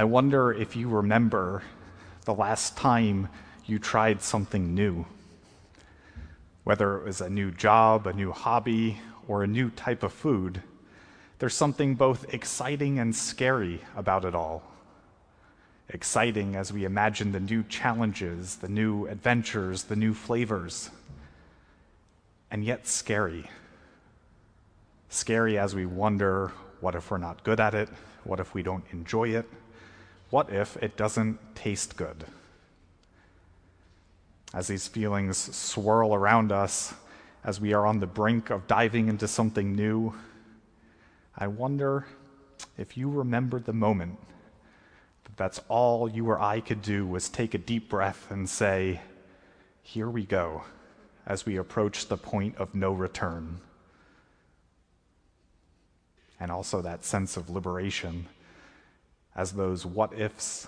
I wonder if you remember the last time you tried something new. Whether it was a new job, a new hobby, or a new type of food, there's something both exciting and scary about it all. Exciting as we imagine the new challenges, the new adventures, the new flavors, and yet scary. Scary as we wonder what if we're not good at it? What if we don't enjoy it? What if it doesn't taste good? As these feelings swirl around us, as we are on the brink of diving into something new, I wonder if you remembered the moment that that's all you or I could do was take a deep breath and say, Here we go, as we approach the point of no return. And also that sense of liberation as those what ifs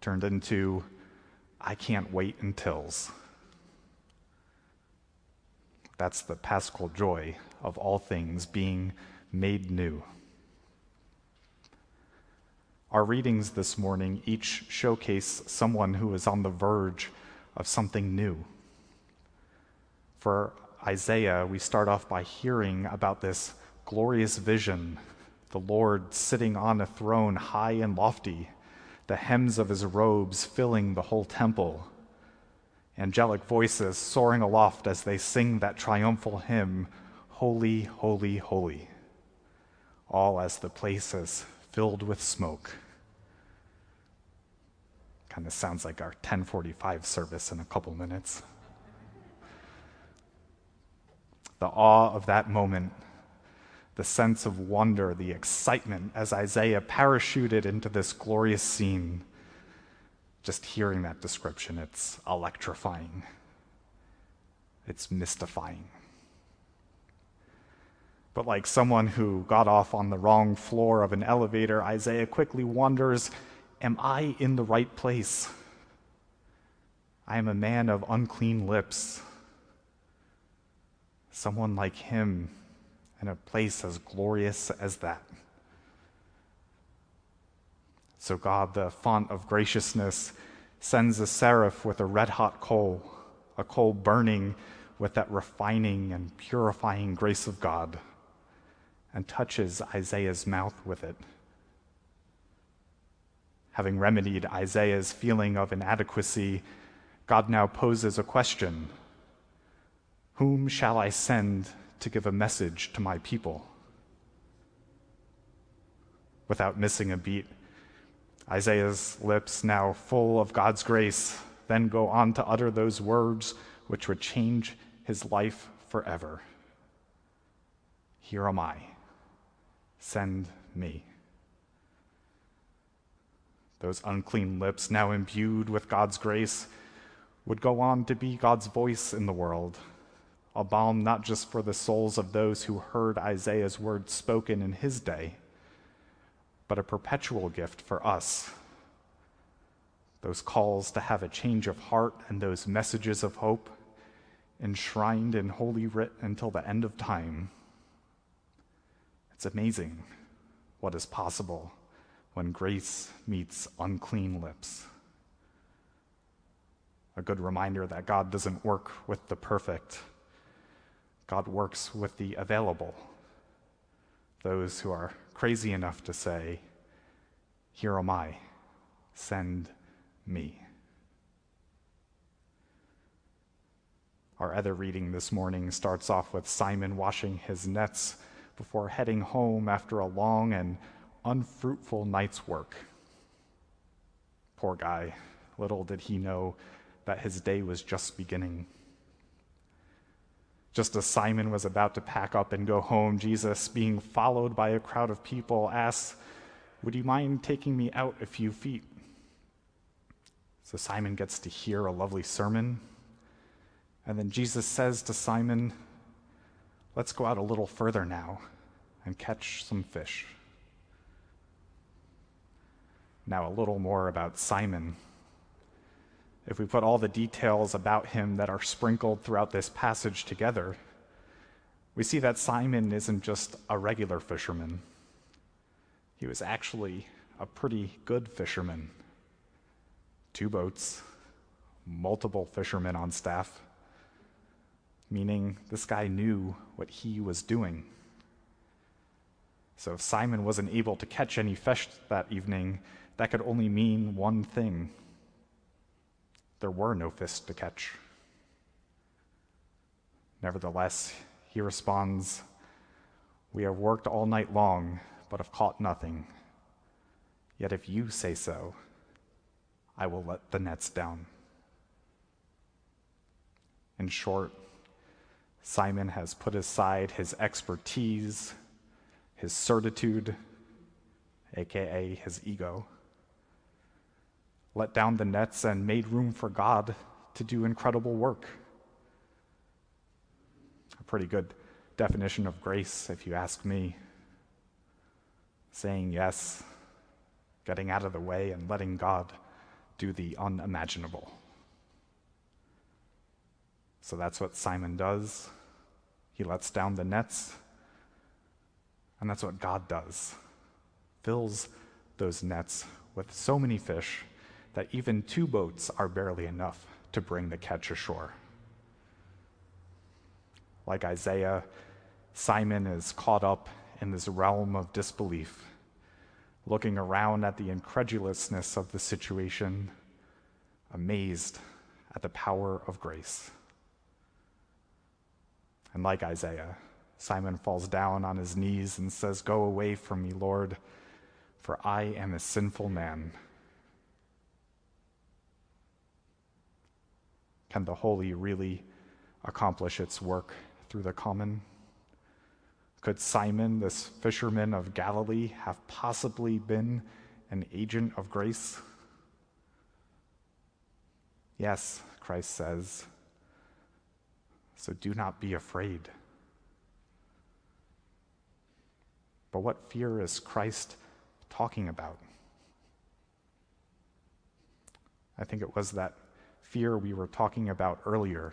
turned into I can't wait untils. That's the paschal joy of all things being made new. Our readings this morning each showcase someone who is on the verge of something new. For Isaiah, we start off by hearing about this glorious vision the Lord sitting on a throne high and lofty, the hems of his robes filling the whole temple. Angelic voices soaring aloft as they sing that triumphal hymn, Holy, Holy, Holy all as the place is filled with smoke. Kind of sounds like our 1045 service in a couple minutes. The awe of that moment, the sense of wonder, the excitement as Isaiah parachuted into this glorious scene. Just hearing that description, it's electrifying. It's mystifying. But like someone who got off on the wrong floor of an elevator, Isaiah quickly wonders Am I in the right place? I am a man of unclean lips. Someone like him in a place as glorious as that. So, God, the font of graciousness, sends a seraph with a red hot coal, a coal burning with that refining and purifying grace of God and touches Isaiah's mouth with it. Having remedied Isaiah's feeling of inadequacy, God now poses a question Whom shall I send to give a message to my people? Without missing a beat, Isaiah's lips, now full of God's grace, then go on to utter those words which would change his life forever. Here am I. Send me. Those unclean lips, now imbued with God's grace, would go on to be God's voice in the world, a balm not just for the souls of those who heard Isaiah's words spoken in his day, but a perpetual gift for us. Those calls to have a change of heart and those messages of hope enshrined in Holy Writ until the end of time. It's amazing what is possible when grace meets unclean lips. A good reminder that God doesn't work with the perfect, God works with the available, those who are crazy enough to say, Here am I, send me. Our other reading this morning starts off with Simon washing his nets before heading home after a long and unfruitful night's work. Poor guy, little did he know that his day was just beginning. Just as Simon was about to pack up and go home, Jesus, being followed by a crowd of people, asks, Would you mind taking me out a few feet? So Simon gets to hear a lovely sermon. And then Jesus says to Simon, Let's go out a little further now and catch some fish. Now, a little more about Simon. If we put all the details about him that are sprinkled throughout this passage together, we see that Simon isn't just a regular fisherman. He was actually a pretty good fisherman. Two boats, multiple fishermen on staff, meaning this guy knew what he was doing. So if Simon wasn't able to catch any fish that evening, that could only mean one thing there were no fish to catch. Nevertheless, he responds, We have worked all night long, but have caught nothing. Yet if you say so, I will let the nets down. In short, Simon has put aside his expertise, his certitude, aka his ego, let down the nets, and made room for God to do incredible work. A pretty good definition of grace, if you ask me. Saying yes, getting out of the way, and letting God do the unimaginable. So that's what Simon does. He lets down the nets, and that's what God does. Fills those nets with so many fish that even two boats are barely enough to bring the catch ashore. Like Isaiah, Simon is caught up in this realm of disbelief, looking around at the incredulousness of the situation, amazed at the power of grace. And like Isaiah, Simon falls down on his knees and says, Go away from me, Lord, for I am a sinful man. Can the holy really accomplish its work through the common? Could Simon, this fisherman of Galilee, have possibly been an agent of grace? Yes, Christ says. So do not be afraid. But what fear is Christ talking about? I think it was that fear we were talking about earlier,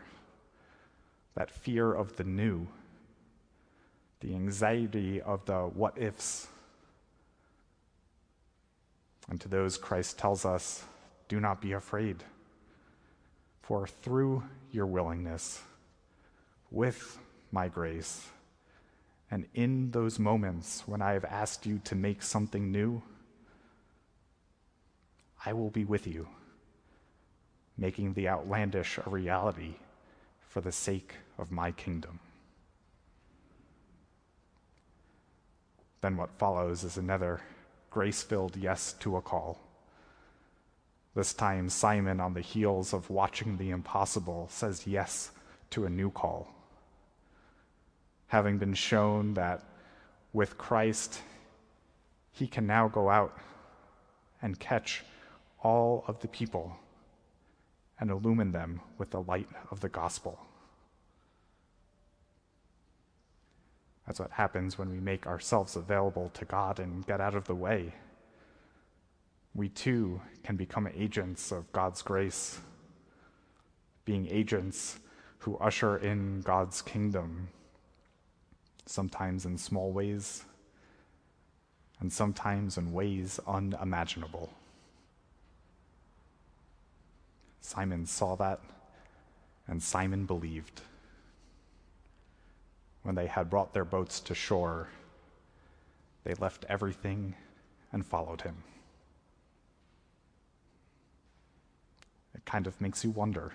that fear of the new, the anxiety of the what ifs. And to those, Christ tells us, do not be afraid, for through your willingness, with my grace, and in those moments when I have asked you to make something new, I will be with you making the outlandish a reality for the sake of my kingdom. Then what follows is another grace filled yes to a call. This time, Simon, on the heels of watching the impossible, says yes to a new call. Having been shown that with Christ, he can now go out and catch all of the people and illumine them with the light of the gospel. That's what happens when we make ourselves available to God and get out of the way. We too can become agents of God's grace, being agents who usher in God's kingdom, sometimes in small ways, and sometimes in ways unimaginable. Simon saw that, and Simon believed. When they had brought their boats to shore, they left everything and followed him. It kind of makes you wonder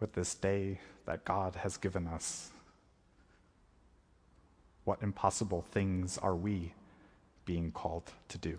with this day that God has given us, what impossible things are we being called to do?